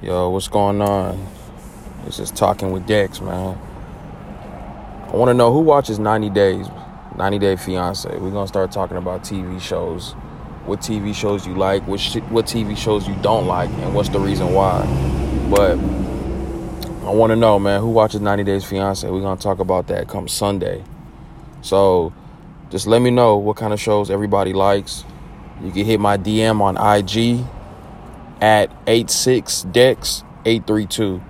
Yo, what's going on? This is talking with Dex, man. I want to know who watches 90 Days, 90 Day Fiance. We're gonna start talking about TV shows. What TV shows you like? What sh- what TV shows you don't like, and what's the reason why? But I want to know, man, who watches 90 Days Fiance? We're gonna talk about that come Sunday. So just let me know what kind of shows everybody likes. You can hit my DM on IG at 86dex832.